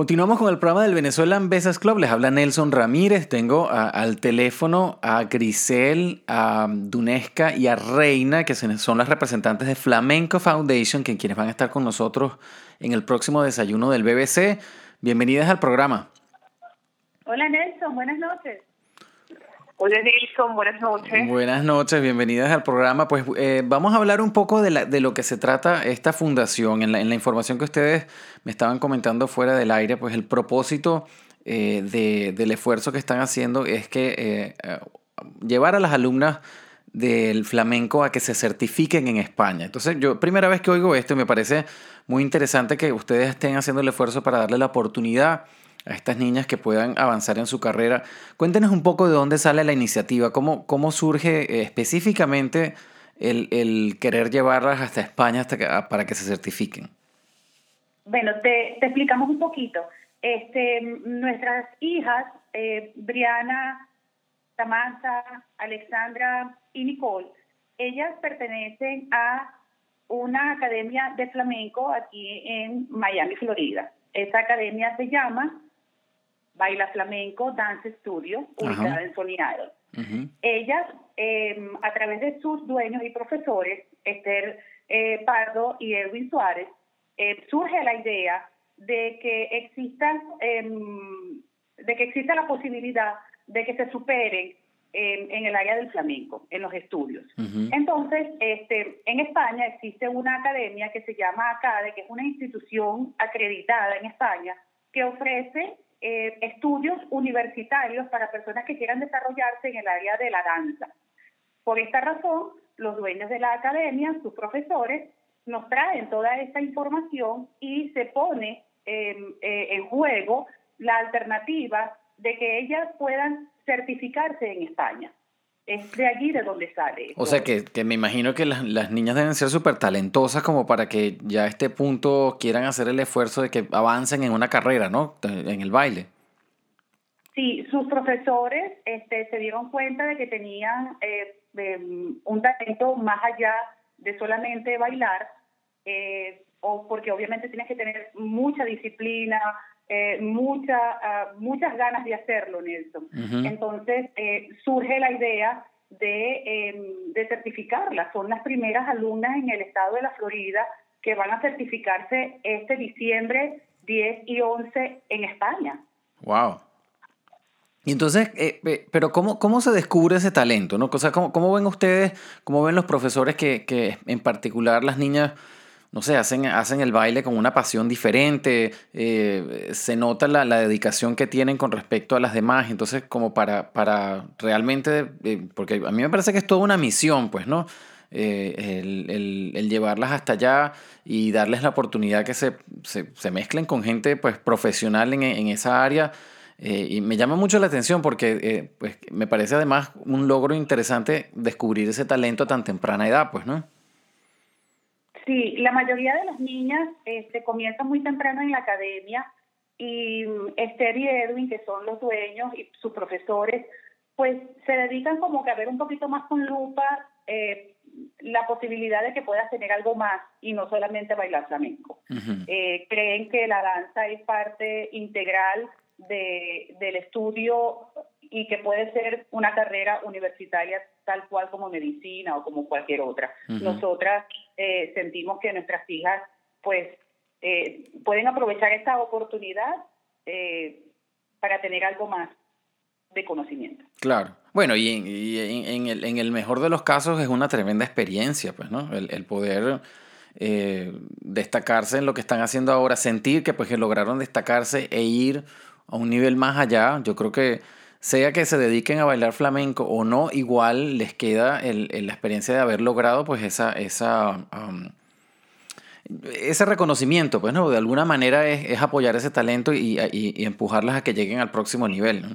Continuamos con el programa del Venezuelan Besas Club. Les habla Nelson Ramírez. Tengo al teléfono a Grisel, a Dunesca y a Reina, que son las representantes de Flamenco Foundation, que quienes van a estar con nosotros en el próximo desayuno del BBC. Bienvenidas al programa. Hola Nelson, buenas noches. Hola Nelson, buenas noches. Buenas noches, bienvenidas al programa. Pues eh, vamos a hablar un poco de, lo que se trata esta fundación. En la, información que ustedes me estaban comentando fuera del aire, pues el propósito eh, de, del esfuerzo que están haciendo es que eh, llevar a las alumnas del flamenco a que se certifiquen en España. Entonces, yo primera vez que oigo esto me parece muy interesante que ustedes estén haciendo el esfuerzo para darle la oportunidad a estas niñas que puedan avanzar en su carrera. Cuéntenos un poco de dónde sale la iniciativa, cómo, cómo surge eh, específicamente el, el, querer llevarlas hasta España hasta que, para que se certifiquen. Bueno, te, te explicamos un poquito. Este, nuestras hijas, eh, Briana, Samantha, Alexandra y Nicole, ellas pertenecen a una academia de flamenco aquí en Miami, Florida. Esa academia se llama Baila Flamenco Dance Studio, ubicada en Sony Ellas, em, a través de sus dueños y profesores, Esther eh, Pardo y Edwin Suárez, eh, surge la idea de que exista, em, de que exista la posibilidad de que se superen en, en, el área del flamenco, en los estudios. Entonces, este, en España existe una academia que se llama ACADE, que es una institución acreditada en España que ofrece eh, estudios universitarios para personas que quieran desarrollarse en el área de la danza. Por esta razón, los dueños de la academia, sus profesores, nos traen toda esta información y se pone eh, en juego la alternativa de que ellas puedan certificarse en España. Es de allí de donde sale. O sea que, que me imagino que las, las niñas deben ser súper talentosas como para que ya a este punto quieran hacer el esfuerzo de que avancen en una carrera, ¿no? En el baile. Sí, sus profesores este, se dieron cuenta de que tenían eh, em, un talento más allá de solamente bailar, eh, o porque obviamente tienes que tener mucha disciplina, eh, mucha, uh, muchas ganas de hacerlo, Nelson. Entonces eh, surge la idea de, eh, de certificarlas. Son las primeras alumnas en el estado de la Florida que van a certificarse este diciembre 10 y 11 en España. ¡Wow! Y entonces, eh, pero ¿cómo, ¿cómo se descubre ese talento? ¿no? O sea, ¿cómo, ¿cómo, ven ustedes, cómo ven los profesores que, que en particular las niñas no sé, hacen, hacen el baile con una pasión diferente, eh, se nota la, la, dedicación que tienen con respecto a las demás, entonces como para, para realmente, eh, porque a mí me parece que es toda una misión, pues, ¿no? Eh, el, el, llevarlas hasta allá y darles la oportunidad que se, se mezclen con gente pues, profesional en, en esa área. y me llama mucho la atención porque pues, me parece además un logro interesante descubrir ese talento a tan temprana edad, pues, ¿no? Sí, la mayoría de las niñas este, comienzan muy temprano en la academia y mm, Esther y Edwin, que son los dueños y sus profesores, pues se dedican como que a ver un poquito más con lupa eh, la posibilidad de que puedas tener algo más y no solamente bailar flamenco. eh, creen que la danza es parte integral de, del estudio y que puede ser una carrera universitaria tal cual como medicina o como cualquier otra. Nosotras eh, sentimos que nuestras hijas pues eh, pueden aprovechar esta oportunidad eh, para tener algo más de conocimiento. Claro. Bueno, y, en, y en, el, en, el, mejor de los casos es una tremenda experiencia, pues, ¿no? El, el poder eh, destacarse en lo que están haciendo ahora, sentir que pues que lograron destacarse e ir a un nivel más allá, yo creo que sea que se dediquen a bailar flamenco o no, igual les queda el, el, la experiencia de haber logrado pues esa, esa, um, ese reconocimiento, pues, ¿no? De alguna manera es, es apoyar ese talento y, y, y, empujarlas a que lleguen al próximo nivel, ¿no?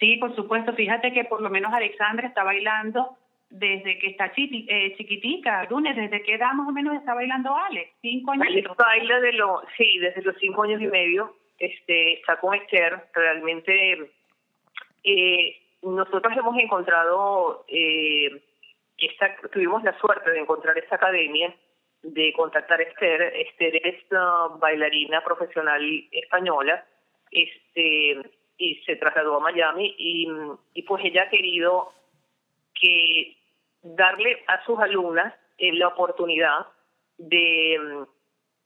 Sí, por supuesto. Fíjate que por lo menos Alexandra está bailando desde que está chiqui, eh, chiquitica, lunes, desde qué edad más o menos está bailando Alex, cinco años. Alex baila de lo, sí, desde los cinco años y medio, este, está con Esther, realmente eh, nosotros hemos encontrado, eh, tuvimos la suerte de encontrar esta academia de contactar a Esther. Esther es bailarina profesional española este y se trasladó a Miami y, pues ella ha querido que darle a sus alumnas eh, la oportunidad de,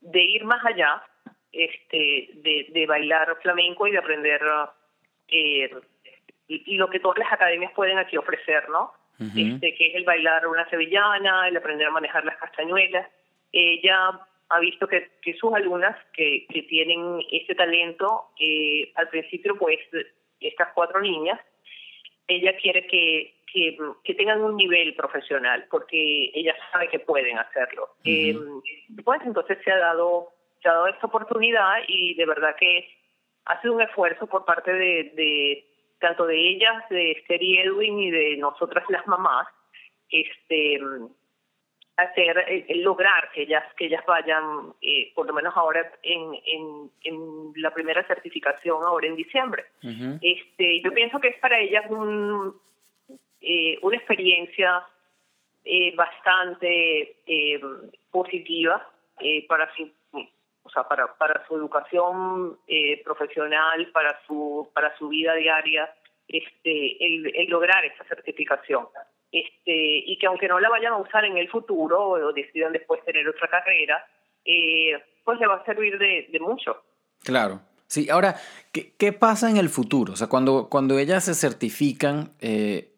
de ir más allá este de, de bailar flamenco y de aprender eh, y, lo que todas las academias pueden aquí ofrecer, ¿no? este que es el bailar una sevillana, el aprender a manejar las castañuelas. Ella ha visto que, que sus alumnas que, que tienen ese talento, eh, al principio pues estas cuatro niñas, ella quiere que, que, tengan un nivel profesional, porque ella sabe que pueden hacerlo. eh, pues entonces se ha dado se ha dado esta oportunidad y de verdad que ha sido un esfuerzo por parte de, de tanto de ellas, de Esther y Edwin y de nosotras las mamás, este hacer eh, lograr que ellas que ellas vayan eh, por lo menos ahora en, en, en, la primera certificación ahora en diciembre. Este yo pienso que es para ellas un eh, una experiencia eh, bastante eh, positiva eh, para su o sea para para su educación eh, profesional para su para su vida diaria este el, el lograr esa certificación. Este y que aunque no la vayan a usar en el futuro o decidan después tener otra carrera eh, pues le va a servir de, de mucho. Claro. Sí, ahora, ¿qué, ¿qué, pasa en el futuro? O sea, cuando, cuando ellas se certifican, eh,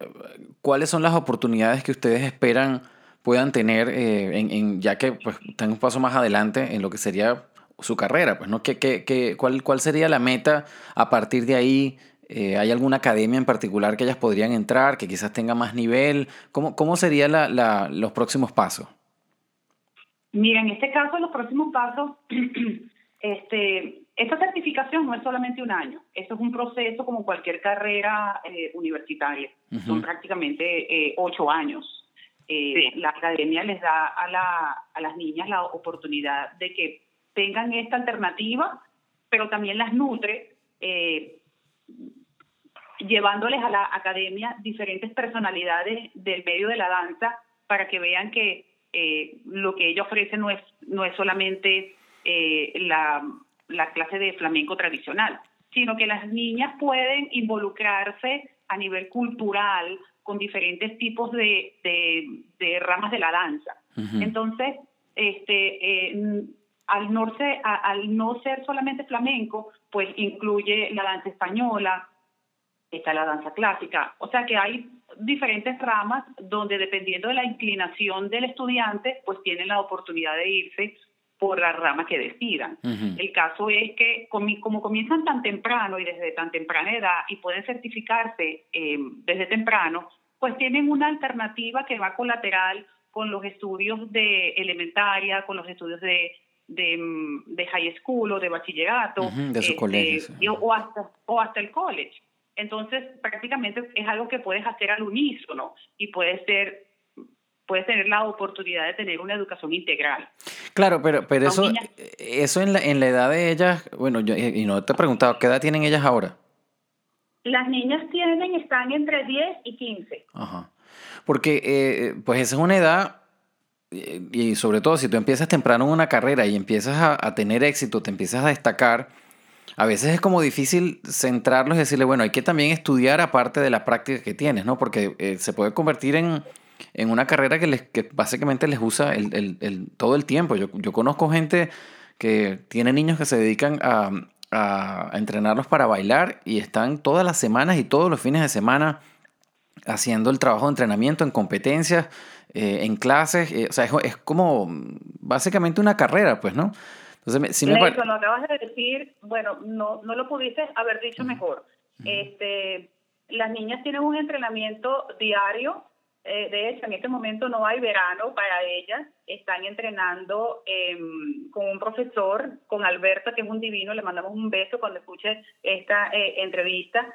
¿cuáles son las oportunidades que ustedes esperan puedan tener, eh, en, en, ya que pues, están un paso más adelante en lo que sería su carrera? Pues, ¿no? ¿Qué, qué, qué, cuál, ¿Cuál sería la meta a partir de ahí? Eh, ¿Hay alguna academia en particular que ellas podrían entrar, que quizás tenga más nivel? ¿Cómo, cómo serían la, la, los próximos pasos? Mira, en este caso, los próximos pasos, este, esta certificación no es solamente un año, esto es un proceso como cualquier carrera eh, universitaria, uh -huh. son prácticamente eh, ocho años. Eh, sí. La academia les da a, la, a las niñas la oportunidad de que tengan esta alternativa, pero también las nutre, eh, llevándoles a la academia diferentes personalidades del medio de la danza para que vean que eh, lo que ella ofrece no es, no es solamente la la clase de flamenco tradicional, sino que las niñas pueden involucrarse a nivel cultural con diferentes tipos de, de, de ramas de la danza. Uh -huh. Entonces, este, eh, al, no ser, a, al no ser solamente flamenco, pues incluye la danza española, está la danza clásica, o sea que hay diferentes ramas donde dependiendo de la inclinación del estudiante, pues tienen la oportunidad de irse por la rama que decidan. Uh -huh. El caso es que como comienzan tan temprano y desde tan temprana edad y pueden certificarse eh, desde temprano, pues tienen una alternativa que va colateral con los estudios de elementaria, con los estudios de, de, de high school o de bachillerato, uh -huh, de su este, colegio, o, hasta, o hasta el college. Entonces, prácticamente es algo que puedes hacer al unísono y puede ser puedes tener la oportunidad de tener una educación integral. Claro, pero, pero eso, eso en la, en la edad de ellas, bueno, yo, y no te he preguntado, ¿qué edad tienen ellas ahora? Las niñas tienen, están entre 10 y 15. Ajá. Porque, eh, pues esa es una edad, y sobre todo si tú empiezas temprano en una carrera y empiezas a, tener éxito, te empiezas a destacar, a veces es como difícil centrarlos y decirle, bueno, hay que también estudiar aparte de la práctica que tienes, ¿no? Porque eh, se puede convertir en en una carrera que, les, que básicamente les usa el, el, todo el tiempo. Yo, yo conozco gente que tiene niños que se dedican a, a, entrenarlos para bailar y están todas las semanas y todos los fines de semana haciendo el trabajo de entrenamiento en competencias, eh, en clases. Eh, o sea, es, es, como básicamente una carrera, pues, ¿no? Entonces, si me Eso, lo acabas de decir, bueno, no, no lo pudiste haber dicho uh -huh. mejor. Uh -huh. este, las niñas tienen un entrenamiento diario eh, de hecho, en este momento no hay verano para ellas. Están entrenando eh, con un profesor, con Alberto, que es un divino. Le mandamos un beso cuando escuche esta eh, entrevista.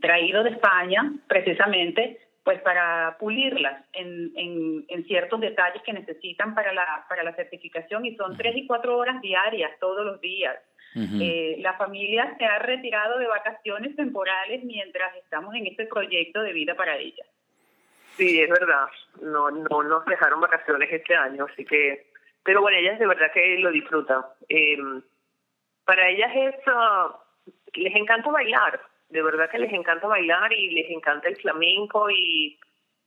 Traído de España, precisamente, pues para pulirlas en, en, en, ciertos detalles que necesitan para la, para la certificación. Y son tres y cuatro horas diarias, todos los días. Uh -huh. eh, la familia se ha retirado de vacaciones temporales mientras estamos en este proyecto de vida para ella. Sí, es verdad. No, no nos dejaron vacaciones este año, así que. Pero bueno, ellas de verdad que lo disfrutan. Eh, para ellas es. ah, les encanta bailar. De verdad que les encanta bailar y les encanta el flamenco y,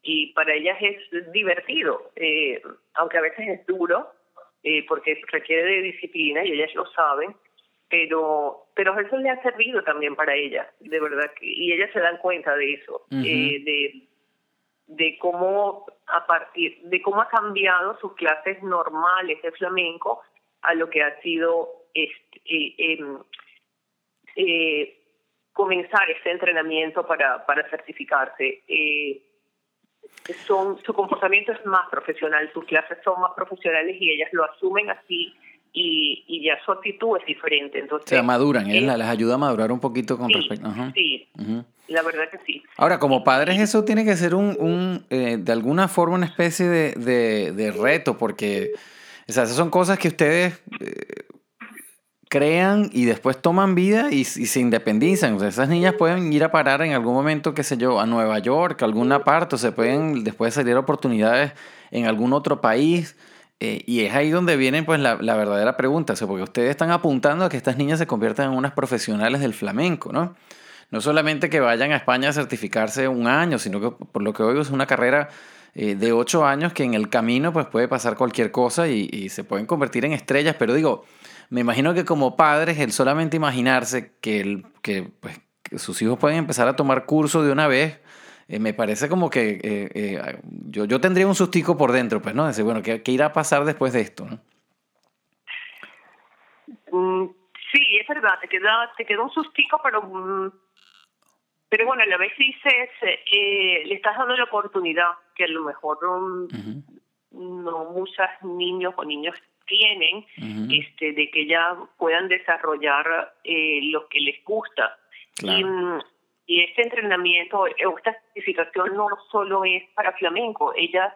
y para ellas es divertido. Eh, aunque a veces es duro, eh, porque requiere de disciplina y ellas lo saben. Pero, pero eso le ha servido también para ellas, de verdad. Que, y ellas se dan cuenta de eso. Eh, de de cómo a partir de cómo ha cambiado sus clases normales de flamenco a lo que ha sido este, eh, em, eh, comenzar este entrenamiento para para certificarse eh, son su comportamiento es más profesional sus clases son más profesionales y ellas lo asumen así y, y ya su actitud es diferente O entonces sea, maduran, eh, la- les ayuda a madurar un poquito con sí, respecto. Ajá. sí Ujú. la verdad que sí Ahora, como padres, eso tiene que ser un, un eh, de alguna forma, una especie de, de, de reto, porque o sea, esas son cosas que ustedes eh, crean y después toman vida y, se independizan. O sea, esas niñas pueden ir a parar en algún momento, qué sé yo, a Nueva York, a alguna parte, o se pueden después salir oportunidades en algún otro país. eh, y es ahí donde viene pues la, la verdadera pregunta, o sea, porque ustedes están apuntando a que estas niñas se conviertan en unas profesionales del flamenco, ¿no? No solamente que vayan a España a certificarse un año, sino que por lo que oigo es una carrera eh, de ocho años que en el camino pues puede pasar cualquier cosa y, y se pueden convertir en estrellas. Pero digo, me imagino que como padres el solamente imaginarse que, el, que, pues, que sus hijos pueden empezar a tomar curso de una vez, eh, me parece como que eh, eh, yo, yo tendría un sustico por dentro, pues, ¿no? Decir, bueno, ¿qué, qué irá a pasar después de esto? ¿no? Mm, sí, es verdad, te queda, te queda un sustico, pero mm, pero bueno, a la vez dices, eh, le estás dando la oportunidad que a lo mejor mm, Ujú, no muchos niños o niños tienen, este, de que ya puedan desarrollar eh, lo que les gusta. Claro. Y, mm, y este entrenamiento, eh, esta certificación no solo es para flamenco, ellas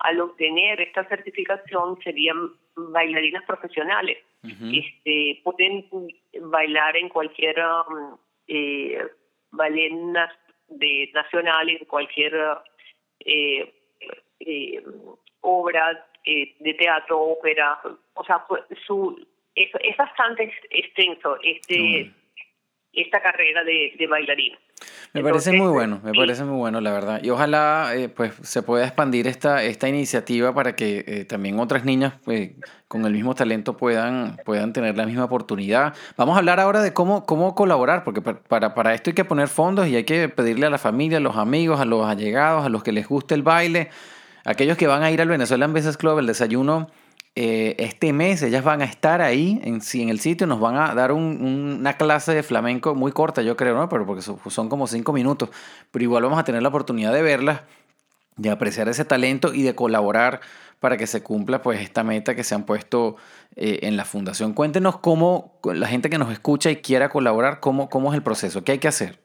al obtener esta certificación serían bailarinas profesionales. Este pueden bailar en cualquier um, eh, ballet de nacional en cualquier eh, eh, obra eh, de teatro ópera o sea su es, es bastante ex- extenso este esta carrera de, de bailarín Me parece muy bueno, me sí. parece muy bueno, la verdad. Y ojalá eh, pues se pueda expandir esta, esta iniciativa para que eh, también otras niñas pues, con el mismo talento puedan, puedan tener la misma oportunidad. Vamos a hablar ahora de cómo, cómo colaborar, porque pa- para, para esto hay que poner fondos y hay que pedirle a la familia, a los amigos, a los allegados, a los que les guste el baile, aquellos que van a ir al Venezuelan Business Club, el desayuno eh, este mes ellas van a estar ahí en, en el sitio, nos van a dar un- una clase de flamenco muy corta, yo creo, ¿no? Pero porque son, son como cinco minutos, pero igual vamos a tener la oportunidad de verlas, de apreciar ese talento y de colaborar para que se cumpla pues esta meta que se han puesto eh, en la fundación. Cuéntenos cómo la gente que nos escucha y quiera colaborar, cómo, cómo es el proceso, qué hay que hacer.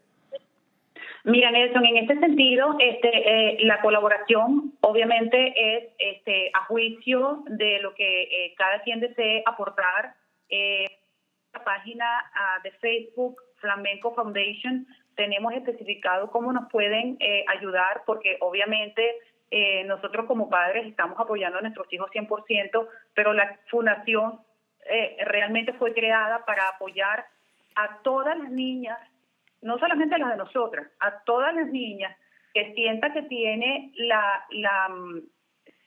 Mira, Nelson, en este sentido, este, eh, la colaboración obviamente es este, a juicio de lo que eh, cada quien desee aportar. Eh, la página ah, de Facebook, Flamenco Foundation, tenemos especificado cómo nos pueden eh, ayudar, porque obviamente nosotros como padres estamos apoyando a nuestros hijos 100%, pero la fundación realmente fue creada para apoyar a todas las niñas no solamente a las de nosotras, a todas las niñas que sienta que tiene la, la, mm,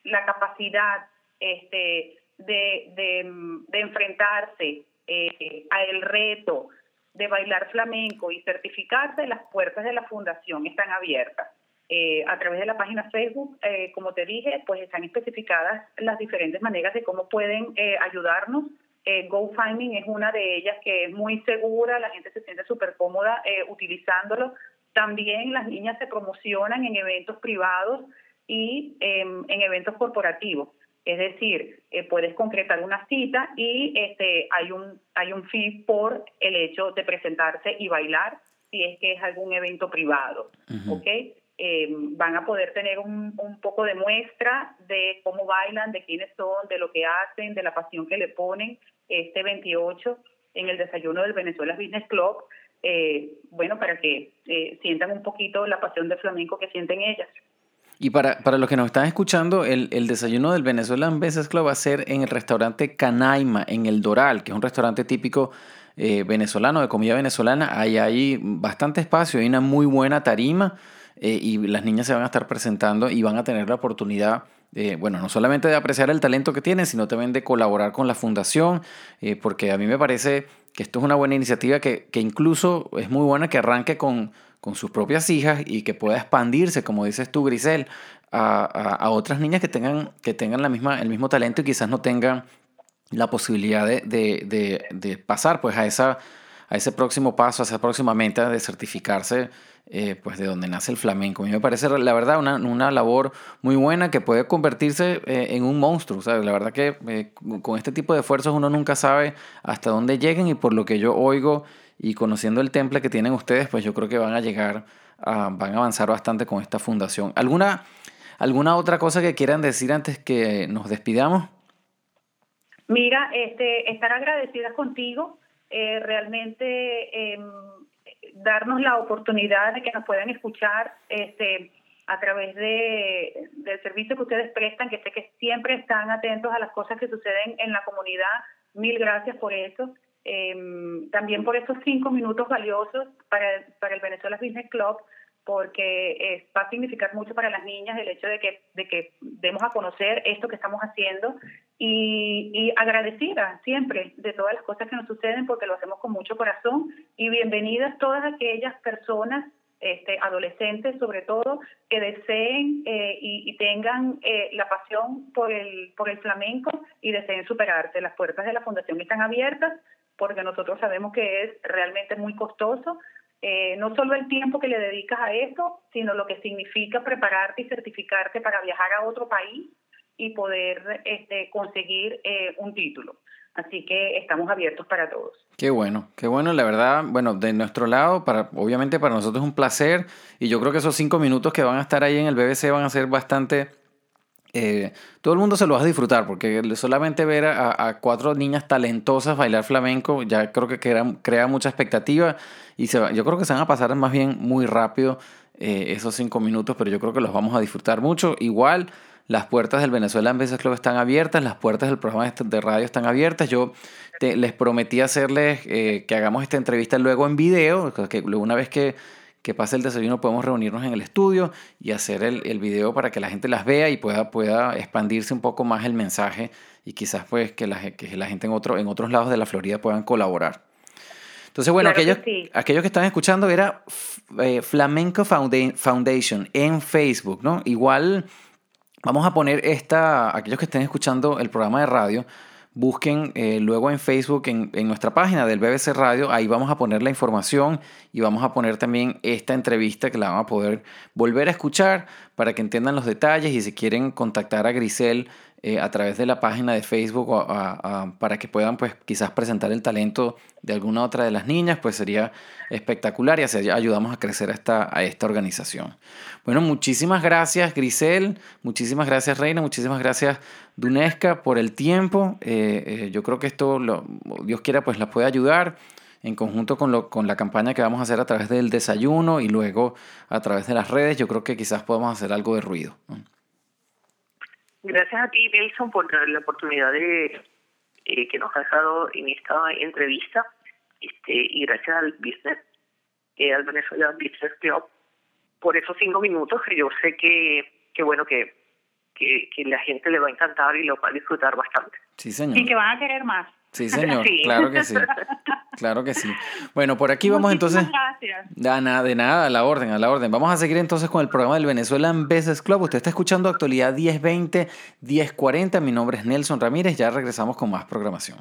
la capacidad este, de, de, mm, enfrentarse eh, a el reto de bailar flamenco y certificarse, las puertas de la fundación están abiertas. Eh, a través de la página Facebook, eh, como te dije, pues están especificadas las diferentes maneras de cómo pueden eh, ayudarnos eh, GoFindMe es una de ellas que es muy segura, la gente se siente súper cómoda eh, utilizándolo. También las niñas se promocionan en eventos privados y eh, en eventos corporativos. Es decir, eh, puedes concretar una cita y este hay un hay un fee por el hecho de presentarse y bailar si es que es algún evento privado, Ujú. ¿ok? Eh, van a poder tener un, un poco de muestra de cómo bailan, de quiénes son, de lo que hacen, de la pasión que le ponen este 28 en el desayuno del Venezuela Business Club, eh, bueno, para que eh, sientan un poquito la pasión del flamenco que sienten ellas. Y para, para los que nos están escuchando, el, el desayuno del Venezuelan Business Club va a ser en el restaurante Canaima, en el Doral, que es un restaurante típico eh, venezolano, de comida venezolana. Hay ahí bastante espacio, hay una muy buena tarima eh, y las niñas se van a estar presentando y van a tener la oportunidad bueno, no solamente de apreciar el talento que tienen, sino también de colaborar con la fundación, eh, porque a mí me parece que esto es una buena iniciativa que, que incluso es muy buena que arranque con, con, sus propias hijas y que pueda expandirse, como dices tú, Grisel, a, a, otras niñas que tengan, que tengan la misma, el mismo talento y quizás no tengan la posibilidad de, de, de, pasar pues, a, esa, a ese próximo paso, a esa próxima meta de certificarse eh, pues de donde nace el flamenco. A mí me parece, la verdad, una, una labor muy buena que puede convertirse eh, en un monstruo. ¿sabes? La verdad que eh, con este tipo de esfuerzos uno nunca sabe hasta dónde lleguen y por lo que yo oigo y conociendo el temple que tienen ustedes, pues yo creo que van a llegar, a, van a avanzar bastante con esta fundación. ¿Alguna, ¿Alguna otra cosa que quieran decir antes que nos despidamos? Mira, este, estar agradecidas contigo. realmente em, darnos la oportunidad de que nos puedan escuchar este, a través de, del servicio que ustedes prestan, que sé que siempre están atentos a las cosas que suceden en la comunidad. Mil gracias por eso. Em, también por estos cinco minutos valiosos para, para el Venezuela Business Club, porque va a significar mucho para las niñas el hecho de que, de que demos a conocer esto que estamos haciendo y, y, agradecida siempre de todas las cosas que nos suceden porque lo hacemos con mucho corazón y bienvenidas todas aquellas personas, este, adolescentes sobre todo, que deseen eh, y, y, tengan eh, la pasión por el, por el flamenco y deseen superarse. Las puertas de la fundación están abiertas porque nosotros sabemos que es realmente muy costoso, eh, no solo el tiempo que le dedicas a esto, sino lo que significa prepararte y certificarte para viajar a otro país y poder este, conseguir eh, un título. Así que estamos abiertos para todos. Qué bueno, qué bueno, la verdad, bueno, de nuestro lado, para, obviamente para nosotros es un placer y yo creo que esos cinco minutos que van a estar ahí en el BBC van a ser bastante eh, todo el mundo se lo va a disfrutar porque solamente ver a, cuatro niñas talentosas bailar flamenco ya creo que crea, mucha expectativa y se yo creo que se van a pasar más bien muy rápido eh, esos cinco minutos, pero yo creo que los vamos a disfrutar mucho. Igual las puertas del Venezuela en veces Club están abiertas, las puertas del programa de radio están abiertas. Yo les prometí hacerles eh, que hagamos esta entrevista luego en video, que una vez que que pase el desayuno podemos reunirnos en el estudio y hacer el, el, video para que la gente las vea y pueda, pueda expandirse un poco más el mensaje y quizás pues que la, que la gente en, otro, en otros lados de la Florida puedan colaborar. Entonces, bueno, aquellos, que aquellos que están escuchando era eh, Flamenco Foundation en Facebook, ¿no? Igual vamos a poner esta, aquellos que estén escuchando el programa de radio, busquen eh, luego en Facebook, en, en, nuestra página del BBC Radio, ahí vamos a poner la información y vamos a poner también esta entrevista que la van a poder volver a escuchar para que entiendan los detalles y si quieren contactar a Grisel eh, a través de la página de Facebook para que puedan pues quizás presentar el talento de alguna otra de las niñas, pues sería espectacular y así ayudamos a crecer a esta, esta organización. Bueno, muchísimas gracias Grisel, muchísimas gracias Reina, muchísimas gracias Dunesca por el tiempo. Eh, eh, yo creo que esto, lo, Dios quiera, pues la puede ayudar en conjunto con, lo, con la campaña que vamos a hacer a través del desayuno y luego a través de las redes, yo creo que quizás podamos hacer algo de ruido. Gracias a ti, Nelson, por la oportunidad de eh, que nos ha dejado en esta entrevista este y gracias al business, eh, al Venezuela Business Club, por esos cinco minutos que yo sé que, que bueno, que, que, que la gente le va a encantar y lo va a disfrutar bastante. Sí, señor. Y que van a querer más. Sí, señor, claro que sí. Claro que sí. Bueno, por aquí vamos entonces. Gracias. De nada, de nada, a la orden, a la orden. Vamos a seguir entonces con el programa del Venezuelan Business Club. Usted está escuchando actualidad 1020, 1040. Mi nombre es Nelson Ramírez. Ya regresamos con más programación.